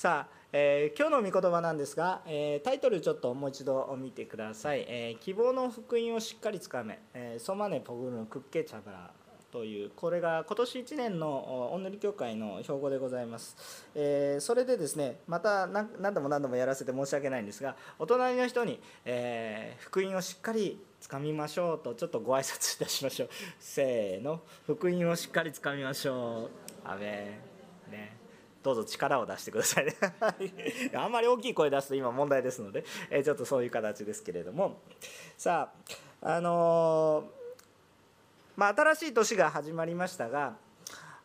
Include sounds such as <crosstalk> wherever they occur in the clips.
さあ、えー、今日の御言葉なんですが、えー、タイトルちょっともう一度見てください。えー、希望の福音をしっかりつかめ、えソマネポグルのクッケチャブラというこれが今年1年のおんぬり協会の標語でございます、えそれでですねまた何度も何度もやらせて申し訳ないんですがお隣の人に、え福音をしっかりつかみましょうとちょっとご挨拶いたしましょう。せーの福音をしっかりつかみましょう。アメね。どうぞ力を出してくださいね。<laughs> あんまり大きい声出すと今問題ですので、えちょっとそういう形ですけれども。さああの、まあ、新しい年が始まりましたが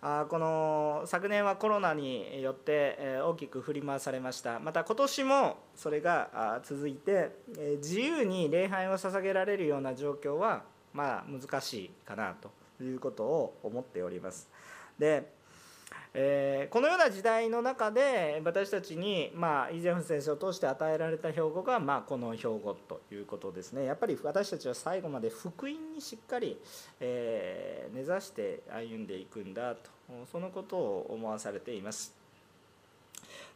あこの昨年はコロナによって大きく振り回されました。また今年もそれが続いて自由に礼拝を捧げられるような状況はまあ難しいかなということを思っております。でえー、このような時代の中で私たちに、まあ、イ・ジェフン先生を通して与えられた標語が、まあ、この標語ということですね。やっぱり私たちは最後まで福音にしっかり、えー、根ざして歩んでいくんだとそのことを思わされています。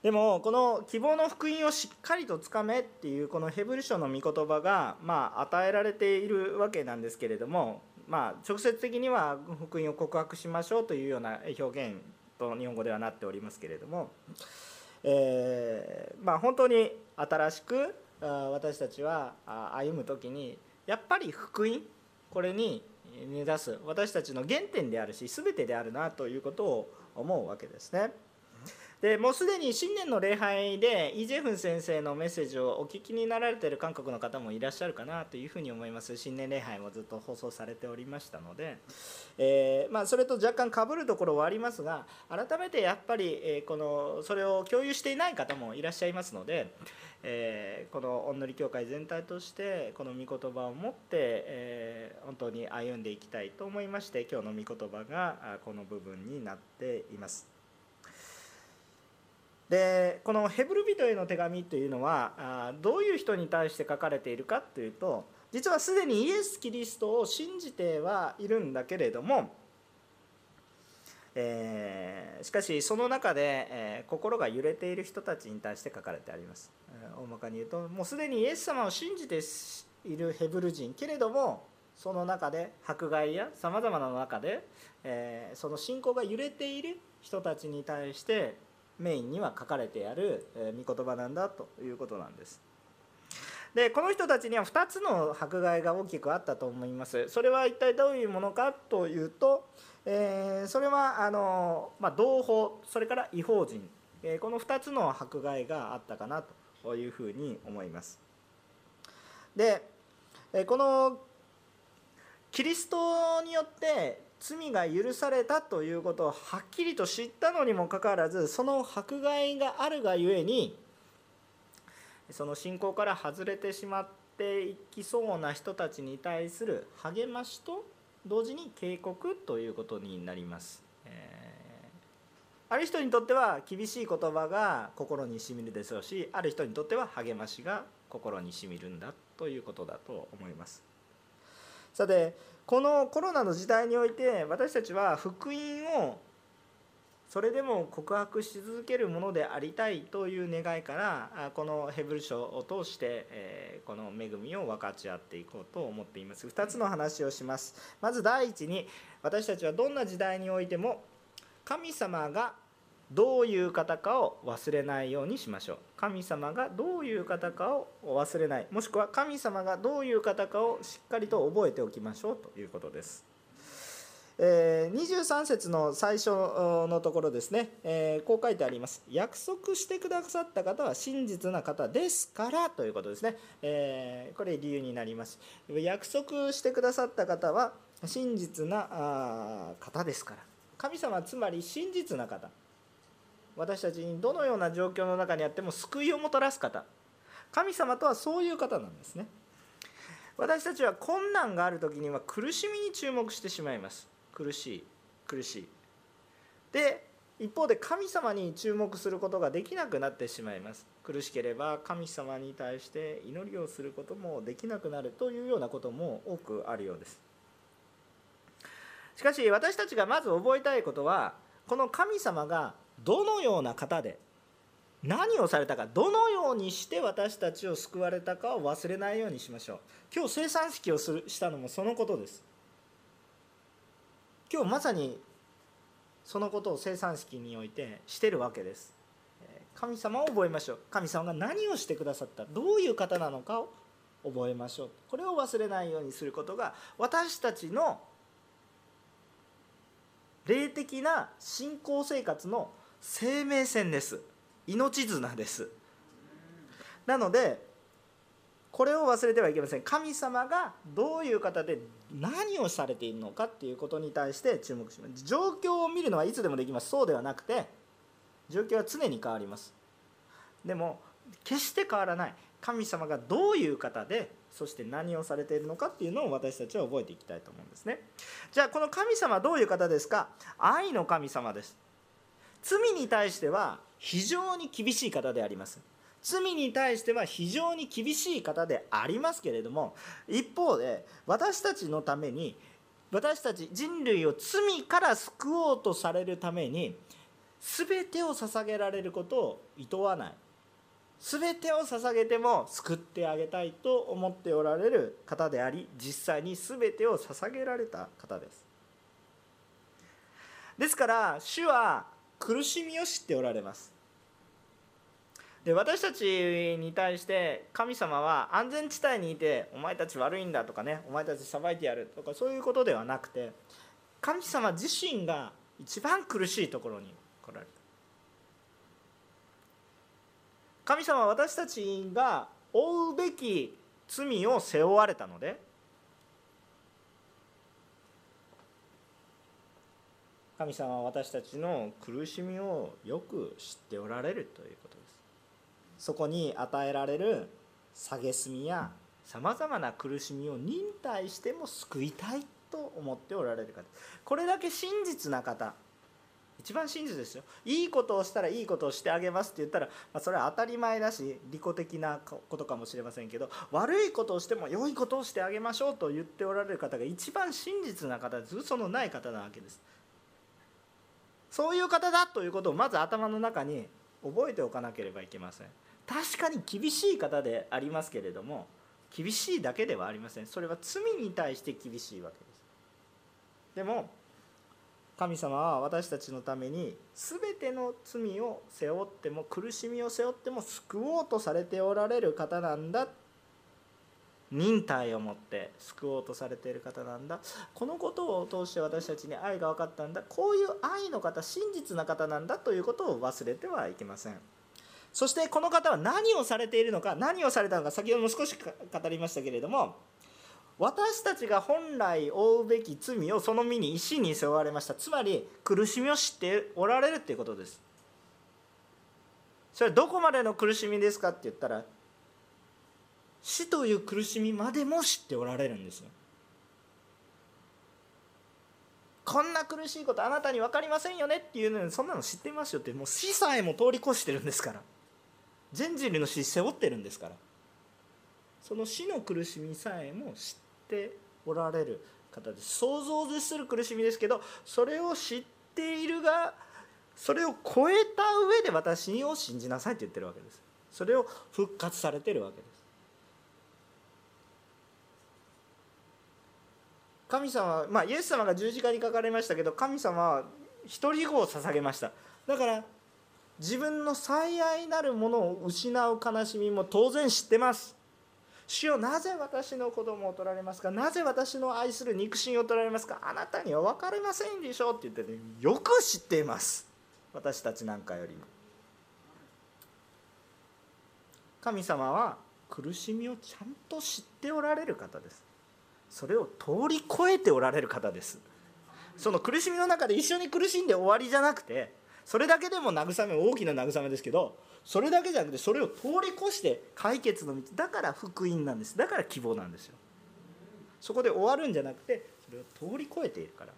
でもこの希望の福音をしっかりとつかめっていうこのヘブル書の御言葉が、まあ、与えられているわけなんですけれどもまあ、直接的には福音を告白しましょうというような表現と日本語ではなっておりますけれども、えー、まあ、本当に新しく私たちは歩む時にやっぱり福音これに根ざす私たちの原点であるし全てであるなということを思うわけですね。でもうすでに新年の礼拝でイ・ジェフン先生のメッセージをお聞きになられている韓国の方もいらっしゃるかなというふうに思います新年礼拝もずっと放送されておりましたので、えー、まあ、それと若干かぶるところはありますが改めてやっぱり、えこのそれを共有していない方もいらっしゃいますので、えー、このおんのり協会全体としてこの御言葉を持って、え、本当に歩んでいきたいと思いまして今日の御言葉がこの部分になっています。でこのヘブル人への手紙というのはどういう人に対して書かれているかというと実はすでにイエス・キリストを信じてはいるんだけれども、えー、しかしその中で、えー、心が揺れている人たちに対して書かれてあります、大まかに言うともうすでにイエス様を信じているヘブル人けれどもその中で迫害やさまざまな中で、えその信仰が揺れている人たちに対してメインには書かれてある御言葉なんだということなんです。でこの人たちには2つの迫害が大きくあったと思います。それは一体どういうものかというと、えー、それはあの、まあ、同胞それから違法人、えー、この2つの迫害があったかなというふうに思います。でこのキリストによって罪が許されたということをはっきりと知ったのにもかかわらずその迫害があるがゆえにその信仰から外れてしまっていきそうな人たちに対する励ましと同時に警告ということになります。えー、ある人にとっては厳しい言葉が心にしみるでしょうしある人にとっては励ましが心にしみるんだということだと思います。さてこのコロナの時代において私たちは福音をそれでも告白し続けるものでありたいという願いからこのヘブル書を通してこの恵みを分かち合っていこうと思っています。2つの話をします。まず第一に私たちはどんな時代においても神様がどういう方かを忘れないようにしましょう。神様がどういう方かを忘れない。もしくは神様がどういう方かをしっかりと覚えておきましょうということです。え23節の最初のところですね、えこう書いてあります。約束してくださった方は真実な方ですからということですね、えこれ理由になります。約束してくださった方は真実な方ですから。神様はつまり真実な方。私たちにどのような状況の中にあっても救いをもたらす方。神様とはそういう方なんですね。私たちは困難がある時には苦しみに注目してしまいます。苦しい苦しい。で一方で神様に注目することができなくなってしまいます。苦しければ神様に対して祈りをすることもできなくなるというようなことも多くあるようです。しかし私たちがまず覚えたいことはこの神様がどのような方で何をされたかどのようにして私たちを救われたかを忘れないようにしましょう。今日生産式をするしたのもそのことです。今日まさにそのことを生産式においてしてるわけです。神様を覚えましょう。神様が何をしてくださったどういう方なのかを覚えましょう。これを忘れないようにすることが私たちの霊的な信仰生活の生命線です。命綱です。なのでこれを忘れてはいけません。神様がどういう方で何をされているのかっていうことに対して注目します。状況を見るのはいつでもできます。そうではなくて状況は常に変わります。でも決して変わらない。神様がどういう方でそして何をされているのかっていうのを私たちは覚えていきたいと思うんですね。じゃあこの神様どういう方ですか？愛の神様です。罪に対しては非常に厳しい方であります。罪に対しては非常に厳しい方でありますけれども一方で私たちのために私たち人類を罪から救おうとされるために全てを捧げられることをいとわない。全てを捧げても救ってあげたいと思っておられる方であり実際に全てを捧げられた方です。ですから主は苦しみを知っておられます。で私たちに対して神様は安全地帯にいてお前たち悪いんだとかねお前たち裁いてやるとかそういうことではなくて神様自身が一番苦しいところに来られた。神様は私たちが負うべき罪を背負われたので神様は私たちの苦しみをよく知っておられるということです。そこに与えられる蔑みやさまざまな苦しみを忍耐しても救いたいと思っておられる方。これだけ真実な方。一番真実ですよ。いいことをしたらいいことをしてあげますって言ったら、まあ、それは当たり前だし利己的なことかもしれませんけど悪いことをしても良いことをしてあげましょうと言っておられる方が一番真実な方です。嘘のない方なわけです。そういう方だということをまず頭の中に覚えておかなければいけません。確かに厳しい方でありますけれども厳しいだけではありません。それは罪に対して厳しいわけです。でも神様は私たちのために全ての罪を背負っても苦しみを背負っても救おうとされておられる方なんだ。忍耐を持って救おうとされている方なんだ。このことを通して私たちに愛が分かったんだ。こういう愛の方真実な方なんだということを忘れてはいけません。そしてこの方は何をされているのか何をされたのか先ほども少し語りましたけれども私たちが本来負うべき罪をその身に石に背負われました。つまり苦しみを知っておられるっていうことです。それはどこまでの苦しみですかって言ったら死という苦しみまでも知っておられるんですよ。こんな苦しいことあなたに分かりませんよねっていうのにそんなの知ってますよってもう死さえも通り越してるんですから。全人類の死背負ってるんですから。その死の苦しみさえも知っておられる方です。想像を絶する苦しみですけどそれを知っているがそれを超えた上で私を信じなさいって言ってるわけです。それを復活されてるわけです。神様、まあ、イエス様が十字架にかかれましたけど神様は一人子を捧げました。だから自分の最愛なるものを失う悲しみも当然知ってます。主よなぜ私の子供を取られますか？なぜ私の愛する肉親を取られますか？あなたには分かりませんでしょうって言って、ね、よく知っています。私たちなんかよりも。神様は苦しみをちゃんと知っておられる方です。それを通り越えておられる方です。その苦しみの中で一緒に苦しんで終わりじゃなくてそれだけでも慰め大きな慰めですけどそれだけじゃなくてそれを通り越して解決の道だから福音なんです。だから希望なんですよ。そこで終わるんじゃなくてそれを通り越えているから。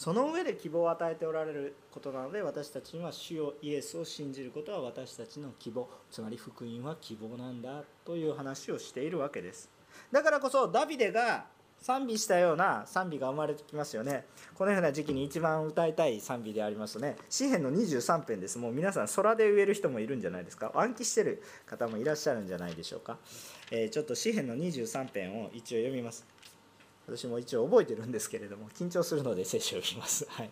その上で希望を与えておられることなので私たちには主よイエスを信じることは私たちの希望つまり福音は希望なんだという話をしているわけです。だからこそダビデが賛美したような賛美が生まれてきますよね。このような時期に一番歌いたい賛美でありますね。詩篇の23編です。もう皆さん空で植える人もいるんじゃないですか。暗記してる方もいらっしゃるんじゃないでしょうか、えー、ちょっと詩篇の23編を一応読みます。私も一応覚えてるんですけれども緊張するので聖書を読みます、はい、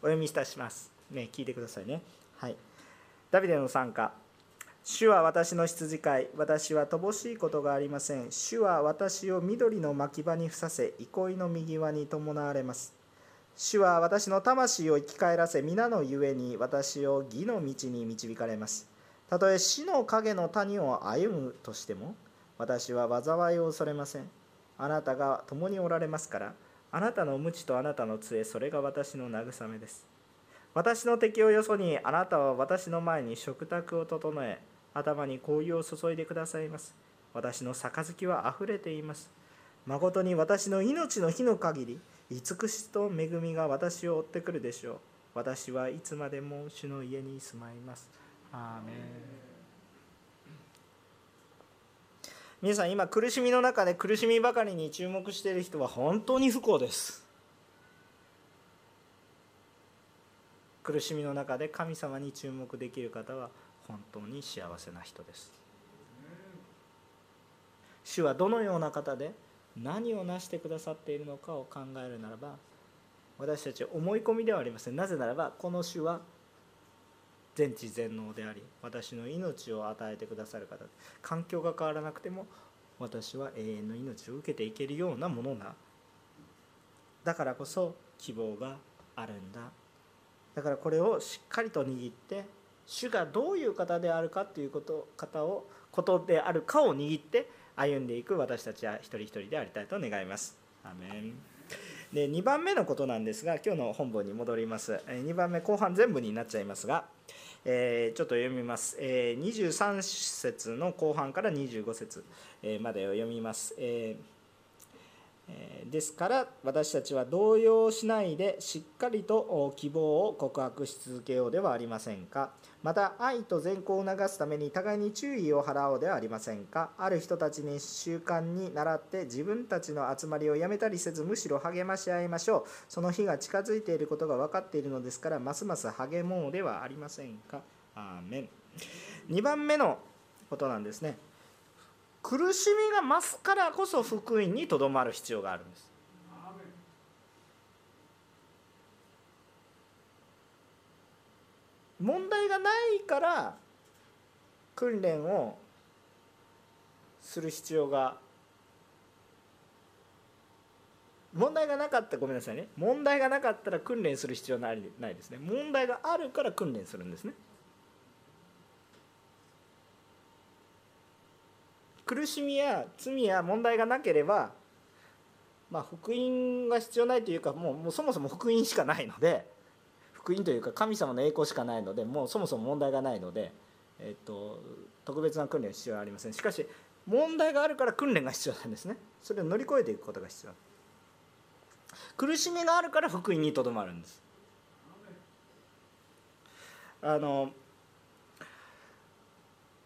お読みいたしますね聞いてくださいねはいダビデの参加主は私の羊飼い、私は乏しいことがありません。主は私を緑の牧場にふさせ、憩いの右輪に伴われます。主は私の魂を生き返らせ、皆のゆえに私を義の道に導かれます。たとえ死の影の谷を歩むとしても、私は災いを恐れません。あなたが共におられますから、あなたの無知とあなたの杖、それが私の慰めです。私の敵をよそに、あなたは私の前に食卓を整え、頭に紅葉を注いでくださいます。私の杯はあふれています。誠に私の命の日の限り慈しと恵みが私を追ってくるでしょう。私はいつまでも主の家に住まいます。アーメン。皆さん今苦しみの中で苦しみばかりに注目している人は本当に不幸です。苦しみの中で神様に注目できる方は本当に幸せな人です。主はどのような方で何を成してくださっているのかを考えるならば私たち思い込みではありません。なぜならばこの主は全知全能であり私の命を与えてくださる方環境が変わらなくても私は永遠の命を受けていけるようなものなだからこそ希望があるんだ。だからこれをしっかりと握って主がどういう方であるかということ方をことであるかを握って歩んでいく私たちは一人一人でありたいと願います。アメン。で2番目のことなんですが今日の本文に戻ります。2番目後半全部になっちゃいますが、えー、ちょっと読みます、えー、23節の後半から25節えまでを読みます、えーですから私たちは動揺しないでしっかりと希望を告白し続けようではありませんか？また愛と善行を促すために互いに注意を払おうではありませんか？ある人たちに習慣に倣って自分たちの集まりをやめたりせずむしろ励まし合いましょう。その日が近づいていることが分かっているのですからますます励もうではありませんか？アーメン。2番目のことなんですね。苦しみが増すからこそ福音にとどまる必要があるんです。問題がないから訓練をする必要が問題がなかったごめんなさいね。問題がなかったら訓練する必要ないないですね。問題があるから訓練するんですね。苦しみや罪や問題がなければ、まあ、福音が必要ないというかもうもうそもそも福音しかないので福音というか神様の栄光しかないのでもうそもそも問題がないので、えっと、特別な訓練は必要ありません。しかし問題があるから訓練が必要なんですね。それを乗り越えていくことが必要。苦しみがあるから福音にとどまるんです。あの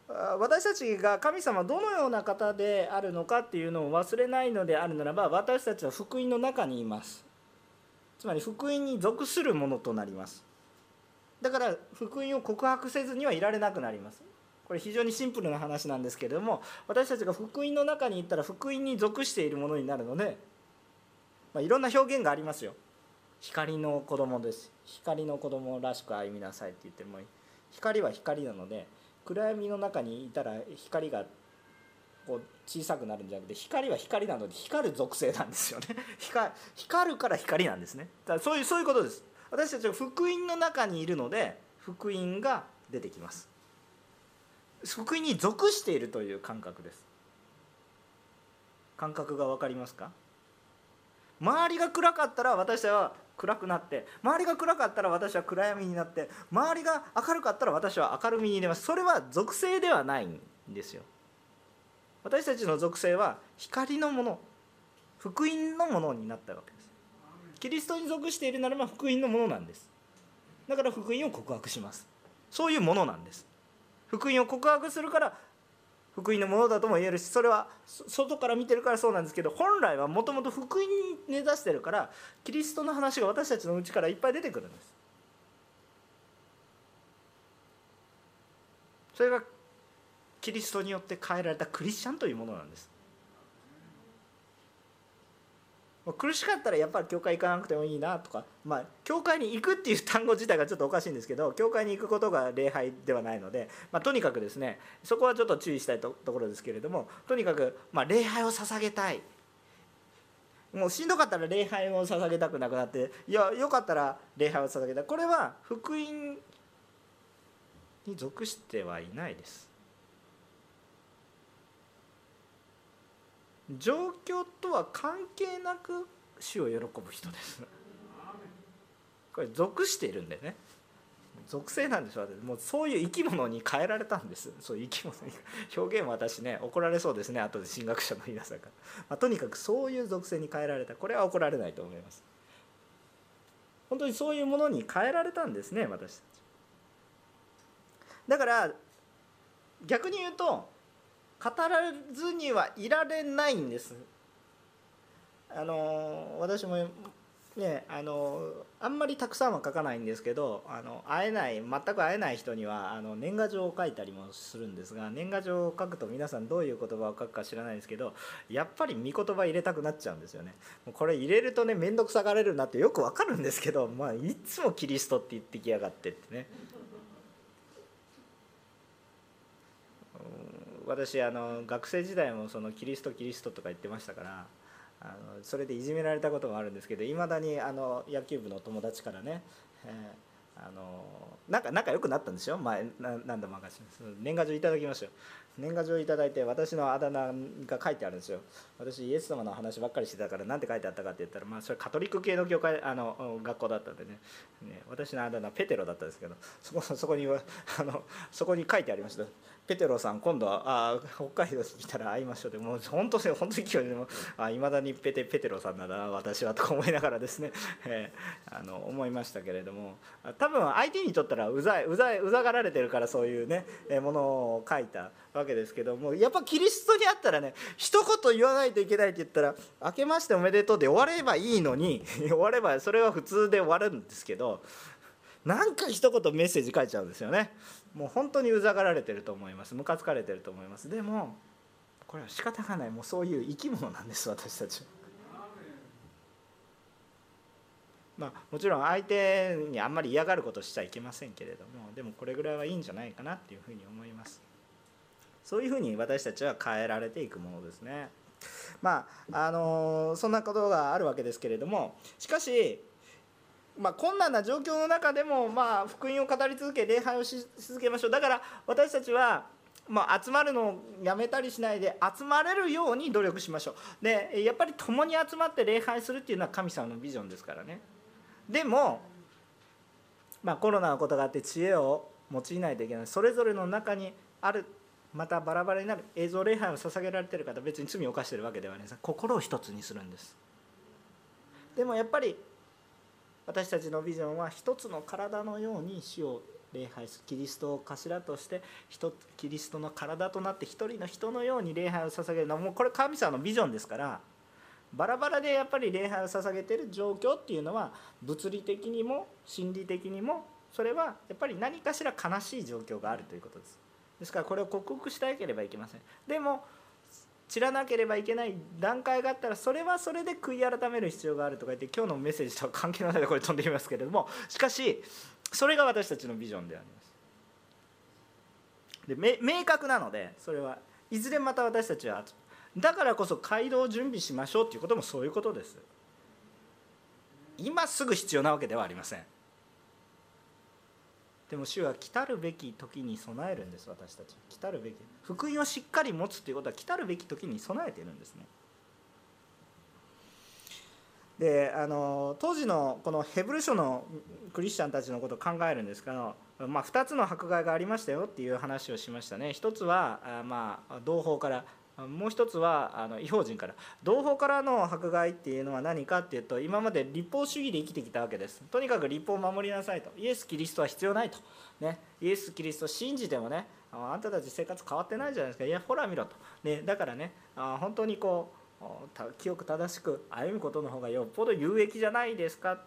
私たちが神様どのような方であるのかっていうのを忘れないのであるならば私たちは福音の中にいます。つまり福音に属するものとなります。だから福音を告白せずにはいられなくなります。これ非常にシンプルな話なんですけれども私たちが福音の中に行ったら福音に属しているものになるので、まあ、いろんな表現がありますよ。光の子供です。光の子供らしく歩みなさいって言ってもいい。光は光なので暗闇の中にいたら光がこう小さくなるんじゃなくて光は光なので光る属性なんですよね。<laughs> 光光るから光なんですね。だからそういうそういうことです。私たちは福音の中にいるので福音が出てきます。福音に属しているという感覚です。感覚が分かりますか？周りが暗かったら私は暗くなって周りが暗かったら私は暗闇になって周りが明るかったら私は明るみに出ます。それは属性ではないんですよ。私たちの属性は光のもの福音のものになったわけです。キリストに属しているならば福音のものなんです。だから福音を告白します。そういうものなんです。福音を告白するから福音のものだとも言えるしそれは外から見てるからそうなんですけど本来はもともと福音に根ざしてるからキリストの話が私たちのうちからいっぱい出てくるんです。それがキリストによって変えられたクリスチャンというものなんです。苦しかったらやっぱり教会行かなくてもいいなとかまあ教会に行くっていう単語自体がちょっとおかしいんですけど教会に行くことが礼拝ではないので、まあ、とにかくですねそこはちょっと注意したいところですけれどもとにかくまあ礼拝を捧げたい。もうしんどかったら礼拝を捧げたくなくなっていやよかったら礼拝を捧げたい。これは福音に属してはいないです。状況とは関係なく死を喜ぶ人です。これ属しているんでね。属性なんでしょう。もうそういう生き物に変えられたんです。そういう生き物に。表現私ね怒られそうですね。後で神学者の皆さんから、まあ、とにかくそういう属性に変えられた。これは怒られないと思います。本当にそういうものに変えられたんですね私たち。だから逆に言うと語らずにはいられないんです。あの私もねあのあんまりたくさんは書かないんですけどあの会えない全く会えない人にはあの年賀状を書いたりもするんですが年賀状を書くと皆さんどういう言葉を書くか知らないですけどやっぱり御言葉入れたくなっちゃうんですよね。これ入れるとね面倒くさがれるなってよくわかるんですけど、まあ、いつもキリストって言ってきやがってってね。私あの学生時代もそのキリストキリストとか言ってましたからあのそれでいじめられたこともあるんですけどいまだにあの野球部の友達からね、えー、あのなんか仲良くなったんですよ。前何度も明かします年賀状いただきましたよ。年賀状いただいて私のあだ名が書いてあるんですよ。私イエス様の話ばっかりしてたから何て書いてあったかって言ったらまあそれカトリック系の教会あの学校だったんでね。ね私のあだ名ペテロだったんですけどそこそこに <laughs> あのそこに書いてありました。ペテロさん今度はあ北海道に来たら会いましょう。でもう本当に本当に今日でもいまだにペテペテロさんなんだな私はとか思いながらですね、<laughs> えー、あの思いましたけれども。多分相手にとったらうざいうざいうざがられてるからそういうねものを書いたわけですけども。やっぱキリストにあったらね一言言わないといけないって言ったら「明けましておめでとう」で終わればいいのに <laughs> 終わればそれは普通で終わるんですけどなんか一言メッセージ書いちゃうんですよね。もう本当にうざがられてると思います。ムカつかれてると思います。でもこれは仕方がない。もうそういう生き物なんです私たち <laughs> まあ、もちろん相手にあんまり嫌がることしちゃいけませんけれどもでもこれぐらいはいいんじゃないかなっていうふうに思います。そういうふうに私たちは変えられていくものですね。まああのそんなことがあるわけですけれどもしかしまあ、困難な状況の中でも、まあ、福音を語り続け礼拝をし続けましょう。だから私たちは、まあ、集まるのをやめたりしないで集まれるように努力しましょう。でやっぱり共に集まって礼拝するっていうのは神様のビジョンですからね。でも、まあ、コロナのことがあって知恵を用いないといけない。それぞれの中にあるまたバラバラになる映像礼拝を捧げられてる方別に罪を犯してるわけではないです。心を一つにするんです。でもやっぱり私たちのビジョンは一つの体のように死を礼拝す。るキリストを頭としてキリストの体となって一人の人のように礼拝を捧げる。のはもうこれ神様のビジョンですからバラバラでやっぱり礼拝を捧げてる状況っていうのは物理的にも心理的にもそれはやっぱり何かしら悲しい状況があるということです。ですからこれを克服しなければいけません。でも散らなければいけない段階があったらそれはそれで悔い改める必要があるとか言って今日のメッセージとは関係ないのでこれ飛んでみますけれども <laughs> しかしそれが私たちのビジョンであります。で明確なのでそれはいずれまた私たちはだからこそ街道を準備しましょうということもそういうことです。今すぐ必要なわけではありません。でも主は来たるべき時に備えるんです私たち。来たるべき福音をしっかり持つということは来たるべき時に備えているんですね。であの当時のこのヘブル書のクリスチャンたちのことを考えるんですけど、まあ、2つの迫害がありましたよっていう話をしましたね。一つはあ、まあ、同胞からもう一つはあの違法人から同胞からの迫害っていうのは何かっていうと今まで立法主義で生きてきたわけです。とにかく立法を守りなさいと。イエス・キリストは必要ないと、ね、イエス・キリストを信じてもねあんたたち生活変わってないじゃないですか。いやほら見ろと、ね、だからねあ本当にこう清く正しく歩むことの方がよっぽど有益じゃないですか。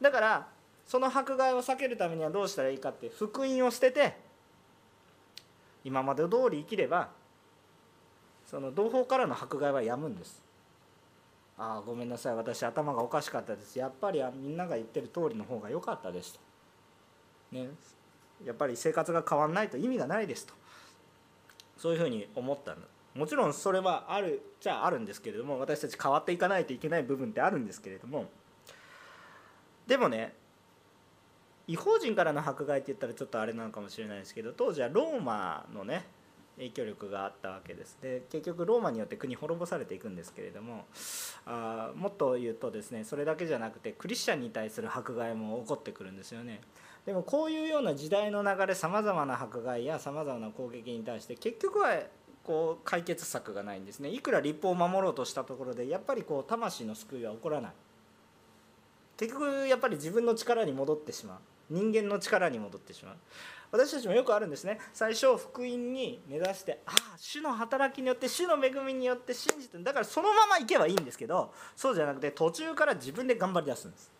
だからその迫害を避けるためにはどうしたらいいかって福音を捨てて今まで通り生きればその同胞からの迫害はやむんです。ああごめんなさい私頭がおかしかったです。やっぱりみんなが言ってる通りの方が良かったですと。ね。やっぱり生活が変わんないと意味がないですと。そういうふうに思ったもちろんそれはあるじゃああるんですけれども私たち変わっていかないといけない部分ってあるんですけれども。でもね違法人からの迫害って言ったらちょっとあれなのかもしれないですけど当時はローマのね影響力があったわけです。で結局ローマによって国滅ぼされていくんですけれどもあもっと言うとですねそれだけじゃなくてクリスチャンに対する迫害も起こってくるんですよね。でもこういうような時代の流れさまざまな迫害やさまざまな攻撃に対して結局はこう解決策がないんですね。いくら立法を守ろうとしたところでやっぱりこう魂の救いは起こらない。結局やっぱり自分の力に戻ってしまう。人間の力に戻ってしまう。私たちもよくあるんですね。最初福音に目指してああ主の働きによって主の恵みによって信じてだからそのまま行けばいいんですけどそうじゃなくて途中から自分で頑張り出すんです。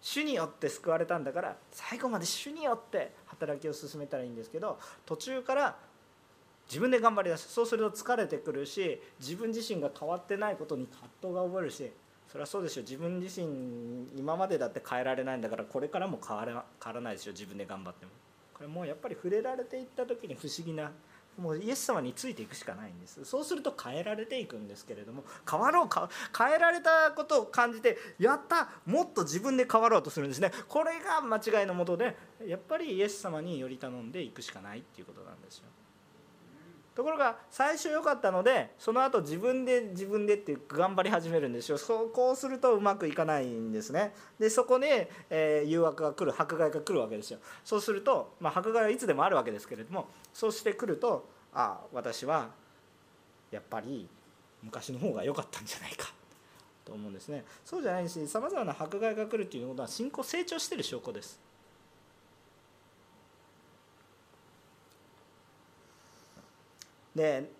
主によって救われたんだから最後まで主によって働きを進めたらいいんですけど途中から自分で頑張り出す。そうすると疲れてくるし自分自身が変わってないことに葛藤が覚えるしそれはそうでしょ自分自身今までだって変えられないんだからこれからも変わら変わらないですよ。自分で頑張っても。これもうやっぱり触れられていった時に不思議なもうイエス様についていくしかないんです。そうすると変えられていくんですけれども変わろう変えられたことを感じてやったもっと自分で変わろうとするんですね。これが間違いのもとでやっぱりイエス様により頼んでいくしかないっていうことなんですよ。ところが最初良かったのでその後自分で自分でって頑張り始めるんですよ。そうこうするとうまくいかないんですね。でそこで、えー、誘惑が来る迫害が来るわけですよ。そうすると、まあ、迫害はいつでもあるわけですけれどもそうしてくるとああ私はやっぱり昔の方が良かったんじゃないかと思うんですね。そうじゃないしさまざまな迫害が来るっていうことは信仰成長してる証拠です。で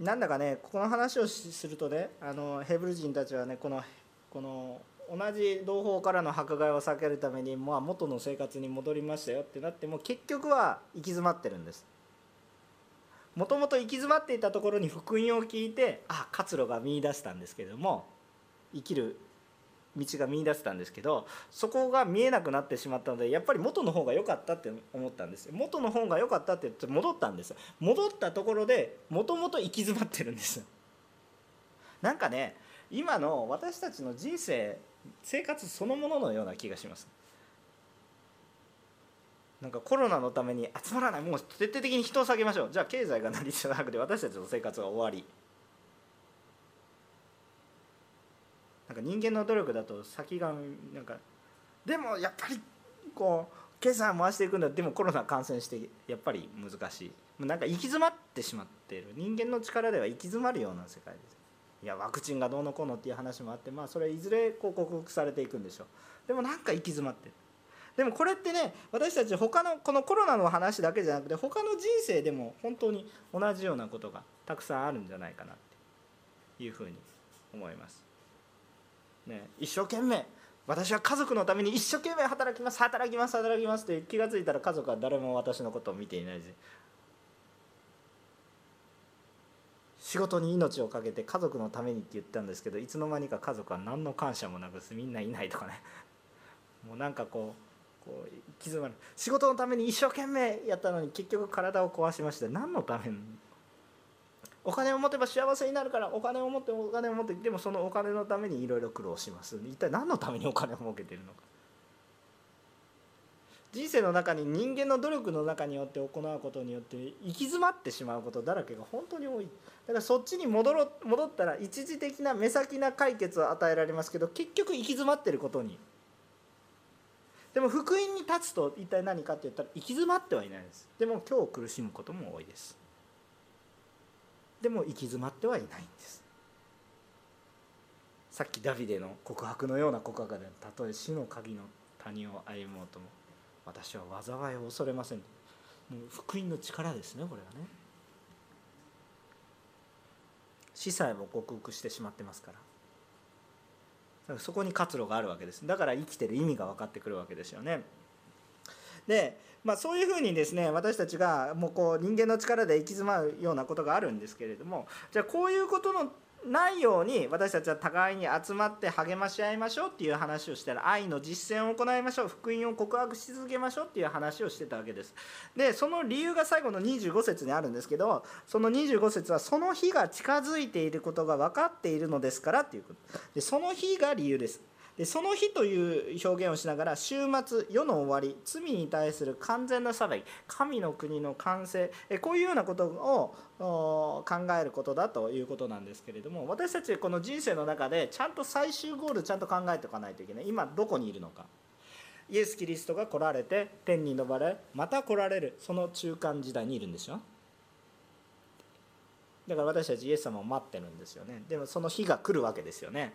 なんだかねここの話をするとねあのヘブル人たちはねこのこの同じ同胞からの迫害を避けるために、まあ、元の生活に戻りましたよってなっても結局は行き詰まってるんです。もともと行き詰まっていたところに福音を聞いてあ活路が見いだしたんですけれども生きる道が見いだせたんですけどそこが見えなくなってしまったのでやっぱり元の方が良かったって思ったんです元の方が良かったって言って戻ったんです戻ったところでもともと行き詰まってるんですなんかね今の私たちの人生生活そのもののような気がします。なんかコロナのために集まらないもう徹底的に人を下げましょう。じゃあ経済が成り立たなくて私たちの生活が終わり。なんか人間の努力だと先がなんかでもやっぱりこう経済回していくんだでもコロナ感染してやっぱり難しい。もうなんか行き詰まってしまってる。人間の力では行き詰まるような世界ですいやワクチンがどうのこうのっていう話もあってまあそれいずれこう克服されていくんでしょう。でもなんか行き詰まってる。でもこれってね私たち他のこのコロナの話だけじゃなくて他の人生でも本当に同じようなことがたくさんあるんじゃないかなっていうふうに思います。ね、一生懸命私は家族のために一生懸命働きます働きます働きますって気が付いたら家族は誰も私のことを見ていないし仕事に命を懸けて家族のためにって言ったんですけどいつの間にか家族は何の感謝もなくみんないないとかね。<laughs> もうなんかこうこう行き詰まる。仕事のために一生懸命やったのに結局体を壊しまして何のためにお金を持てば幸せになるからお金を持ってお金を持ってでもそのお金のためにいろいろ苦労します。一体何のためにお金を儲けてるのか。人生の中に人間の努力の中によって行うことによって行き詰まってしまうことだらけが本当に多い。だからそっちに戻ろ戻ったら一時的な目先な解決を与えられますけど結局行き詰まってることに。でも福音に立つと一体何かって言ったら行き詰まってはいないです。でも今日苦しむことも多いです。でも行き詰まってはいないんです。さっきダビデの告白のような告白でたとえ死の鍵の谷を歩もうとも私は災いを恐れません。もう福音の力ですねこれはね。死さえも克服してしまってますからそこに活路があるわけです。だから生きてる意味が分かってくるわけですよね。で、まあ、そういうふうにですね私たちがもうこう人間の力で行き詰まるようなことがあるんですけれどもじゃあこういうことのないように私たちは互いに集まって励まし合いましょうっていう話をしたら愛の実践を行いましょう福音を告白し続けましょうっていう話をしてたわけです。でその理由が最後の25節にあるんですけどその25節はその日が近づいていることが分かっているのですからっていうこと。でその日が理由です。でその日という表現をしながら週末世の終わり罪に対する完全な裁き神の国の完成こういうようなことを考えることだということなんですけれども私たちこの人生の中でちゃんと最終ゴールちゃんと考えておかないといけない。今どこにいるのか。イエス・キリストが来られて天に昇れまた来られるその中間時代にいるんですよだから私たちイエス様を待ってるんですよね。でもその日が来るわけですよね。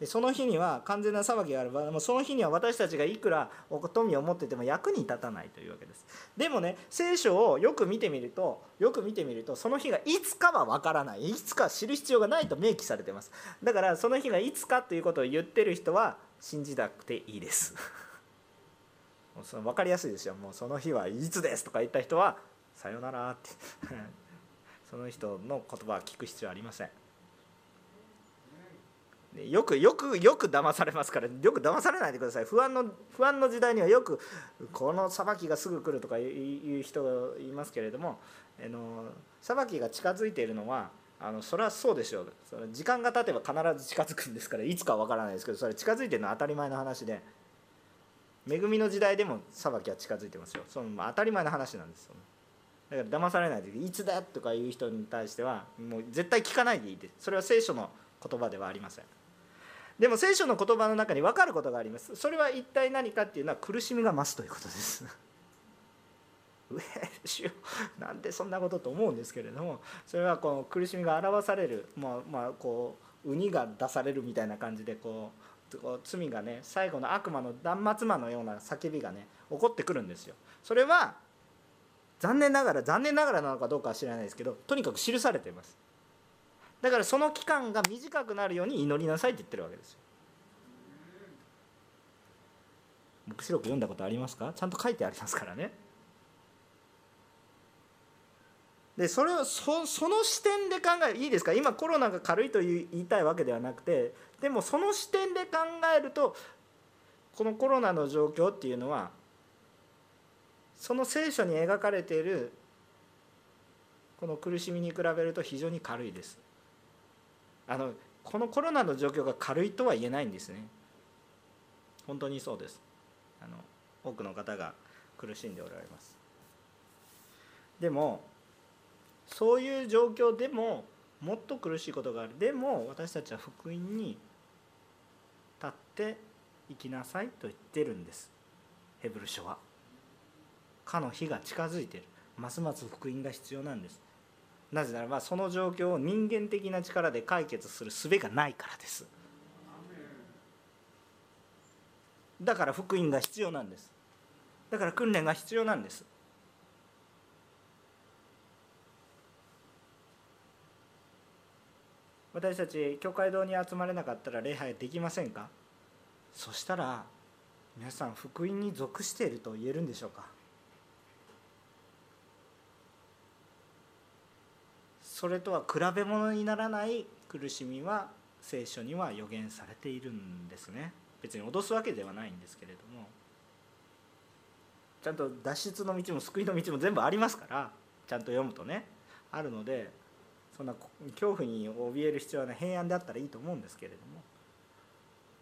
でその日には完全な裁きがあればもうその日には私たちがいくら富を持ってても役に立たないというわけです。でもね聖書をよく見てみるとよく見てみるとその日がいつかは分からないいつか知る必要がないと明記されてます。だからその日がいつかということを言ってる人は信じなくていいです。<laughs> もうその分かりやすいですよ。もうその日はいつですとか言った人はさよならって。<laughs> その人の言葉は聞く必要ありません。よくよくよく騙されますからよく騙されないでください。不安の不安の時代にはよくこの裁きがすぐ来るとかいう人がいますけれどもあの裁きが近づいているのはあのそれはそうでしょう。それ時間が経てば必ず近づくんですからいつかは分からないですけどそれ近づいてるのは当たり前の話で恵みの時代でも裁きは近づいてますよ。その当たり前の話なんです。よだから騙されないでい。つだとかいう人に対してはもう絶対聞かないでいいですそれは聖書の言葉ではありません。でも聖書の言葉の中に分かることがあります。それは一体何かっていうのは苦しみが増すということです。<laughs> 上主よ。なんでそんなことと思うんですけれども。それはこの苦しみが表される。まあまあこうウニが出されるみたいな感じでこう罪がね最後の悪魔の断末魔のような叫びがね起こってくるんですよ。それは残念ながら残念ながらなのかどうかは知らないですけどとにかく記されています。だからその期間が短くなるように祈りなさいって言ってるわけですよ。黙示録読んだことありますか？ちゃんと書いてありますからね。でそれをそその視点で考えるいいですか？今コロナが軽いと言いたいわけではなくてでもその視点で考えるとこのコロナの状況っていうのはその聖書に描かれているこの苦しみに比べると非常に軽いです。あのこのコロナの状況が軽いとは言えないんですね。本当にそうです。あの多くの方が苦しんでおられます。でもそういう状況でももっと苦しいことがある。でも私たちは福音に立って生きなさいと言ってるんです。ヘブル書は。かの日が近づいてる。ますます福音が必要なんです。なぜならばその状況を人間的な力で解決する術がないからです。だから福音が必要なんです。だから訓練が必要なんです。私たち教会堂に集まれなかったら礼拝できませんか？そしたら皆さん福音に属していると言えるんでしょうか？それとは比べ物にならない苦しみは聖書には予言されているんですね。別に脅すわけではないんですけれども。ちゃんと脱出の道も救いの道も全部ありますからちゃんと読むとね。あるのでそんな恐怖に怯える必要はない平安であったらいいと思うんですけれども。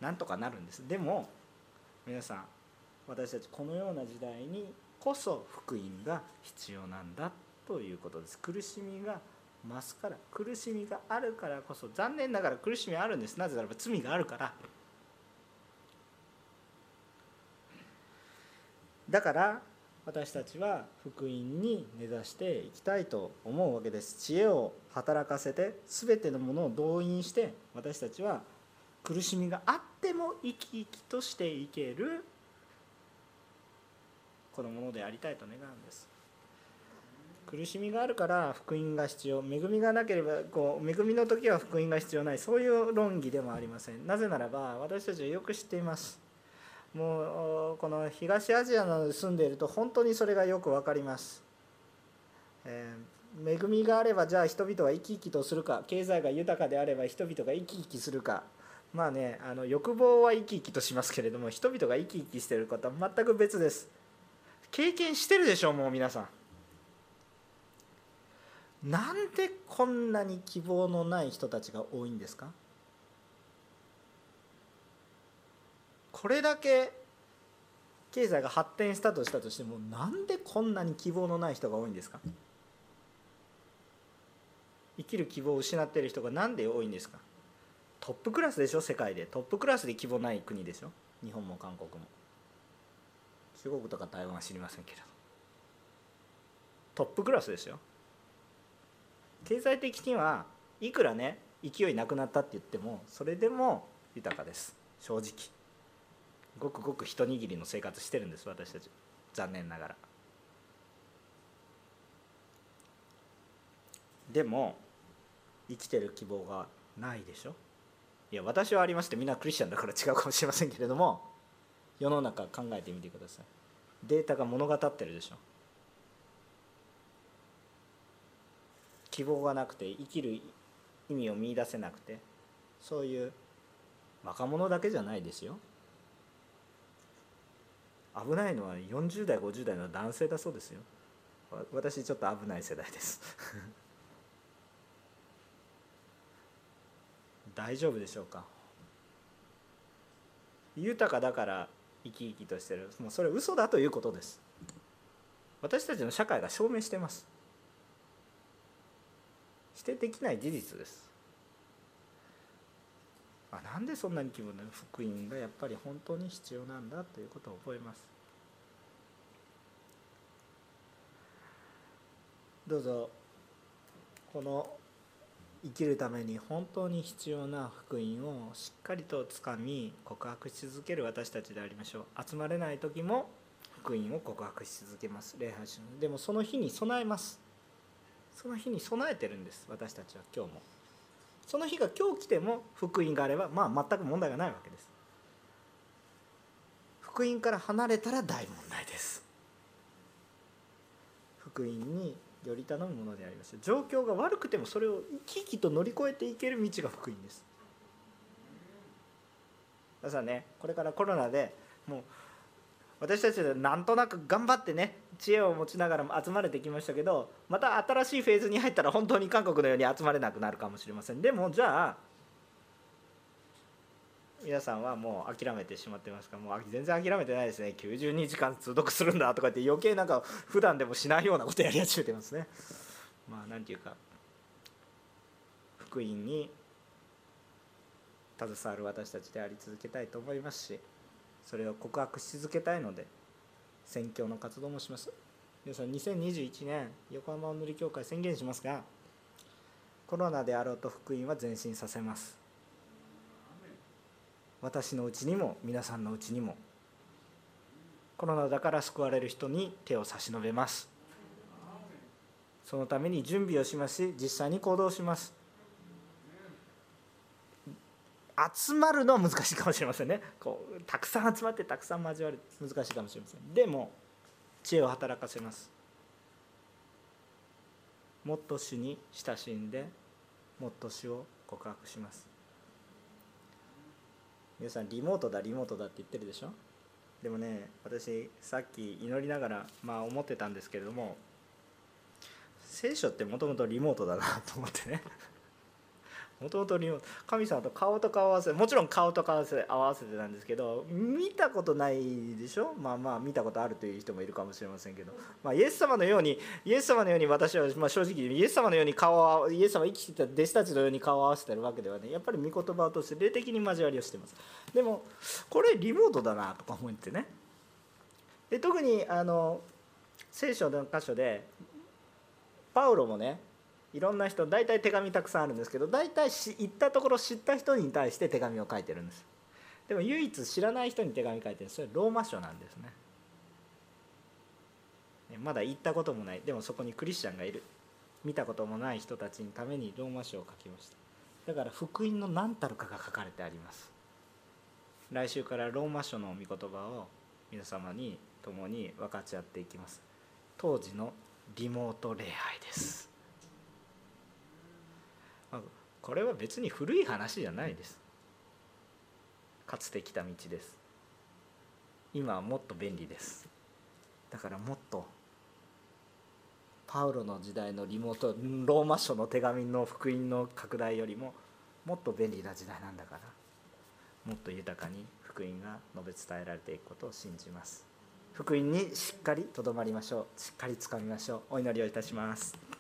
なんとかなるんです。でも皆さん私たちこのような時代にこそ福音が必要なんだということです。苦しみが増すから苦しみがあるからこそ残念ながら苦しみはあるんです。なぜならば罪があるから。だから私たちは福音に根ざしていきたいと思うわけです。知恵を働かせて全てのものを動員して私たちは苦しみがあっても生き生きとしていけるこのものでありたいと願うんです。苦しみがあるから福音が必要恵みがなければこう恵みの時は福音が必要ないそういう論議でもありません。なぜならば私たちはよく知っています。もうこの東アジアなどに住んでいると本当にそれがよく分かります、えー、恵みがあればじゃあ人々は生き生きとするか。経済が豊かであれば人々が生き生きするか。まあねあの欲望は生き生きとしますけれども人々が生き生きしていることは全く別です。経験してるでしょうもう皆さん。なんでこんなに希望のない人たちが多いんですか？これだけ経済が発展したとしたとしてもなんでこんなに希望のない人が多いんですか？生きる希望を失っている人が何で多いんですか？トップクラスでしょ？世界で。トップクラスで希望ない国でしょ？日本も韓国も。中国とか台湾は知りませんけれど。トップクラスですよ経済的にはいくらね勢いなくなったって言ってもそれでも豊かです。正直。ごくごく一握りの生活してるんです私たち。残念ながら。でも生きてる希望がないでしょ？いや私はありましてみんなクリスチャンだから違うかもしれませんけれども世の中考えてみてください。データが物語ってるでしょ？希望がなくて生きる意味を見いだせなくてそういう若者だけじゃないですよ。危ないのは40代50代の男性だそうですよ。私ちょっと危ない世代です。<laughs> 大丈夫でしょうか？豊かだから生き生きとしてる。もうそれ嘘だということです。私たちの社会が証明してます。否定できない事実です。あなんでそんなに気分の福音がやっぱり本当に必要なんだということを覚えます。どうぞこの生きるために本当に必要な福音をしっかりとつかみ告白し続ける私たちでありましょう。集まれない時も福音を告白し続けます。礼拝しでもその日に備えます。その日に備えてるんです私たちは今日も。その日が今日来ても福音があればまあ全く問題がないわけです。福音から離れたら大問題です。福音により頼むものであります。状況が悪くてもそれを生き生きと乗り越えていける道が福音です。皆さんねこれからコロナでもう私たちはなんとなく頑張ってね知恵を持ちながらも集まれてきましたけどまた新しいフェーズに入ったら本当に韓国のように集まれなくなるかもしれません。でもじゃあ皆さんはもう諦めてしまってますか？もう全然諦めてないですね。92時間通読するんだとかって余計なんか普段でもしないようなことやり始めてますね。まあ何て言うか福音に携わる私たちであり続けたいと思いますしそれを告白し続けたいので宣教の活動もします。皆さん2021年横浜お塗り協会宣言しますがコロナであろうと福音は前進させます。私のうちにも皆さんのうちにもコロナだから救われる人に手を差し伸べます。そのために準備をしますし実際に行動します。集まるのは難しいかもしれませんね。こうたくさん集まってたくさん交わる難しいかもしれません。でも知恵を働かせます。もっと主に親しんでもっと主を告白します。皆さんリモートだリモートだって言ってるでしょ？でもね私さっき祈りながらまあ思ってたんですけれども聖書ってもともとリモートだなと思ってね。もともと神様と顔と顔合わせもちろん顔と顔合わせ合わせてなんですけど見たことないでしょ？まあまあ見たことあるという人もいるかもしれませんけど、まあ、イエス様のようにイエス様のように私は、まあ、正直イエス様のように顔をイエス様生きてた弟子たちのように顔を合わせてるわけではねやっぱり御言葉を通して霊的に交わりをしてます。でもこれリモートだなとか思ってね。で特にあの聖書の箇所でパウロもねいろんな人大体手紙たくさんあるんですけど大体行ったところ知った人に対して手紙を書いてるんです。でも唯一知らない人に手紙書いてるそれローマ書なんですねまだ行ったこともない。でもそこにクリスチャンがいる。見たこともない人たちのためにローマ書を書きました。だから福音の何たるかが書かれてあります。来週からローマ書の御言葉を皆様に共に分かち合っていきます。当時のリモート礼拝です。これは別に古い話じゃないです。かつて来た道です。今はもっと便利です。だからもっとパウロの時代のリモートローマ書の手紙の福音の拡大よりももっと便利な時代なんだからもっと豊かに福音が述べ伝えられていくことを信じます。福音にしっかりとどまりましょう。しっかりつかみましょう。お祈りをいたします。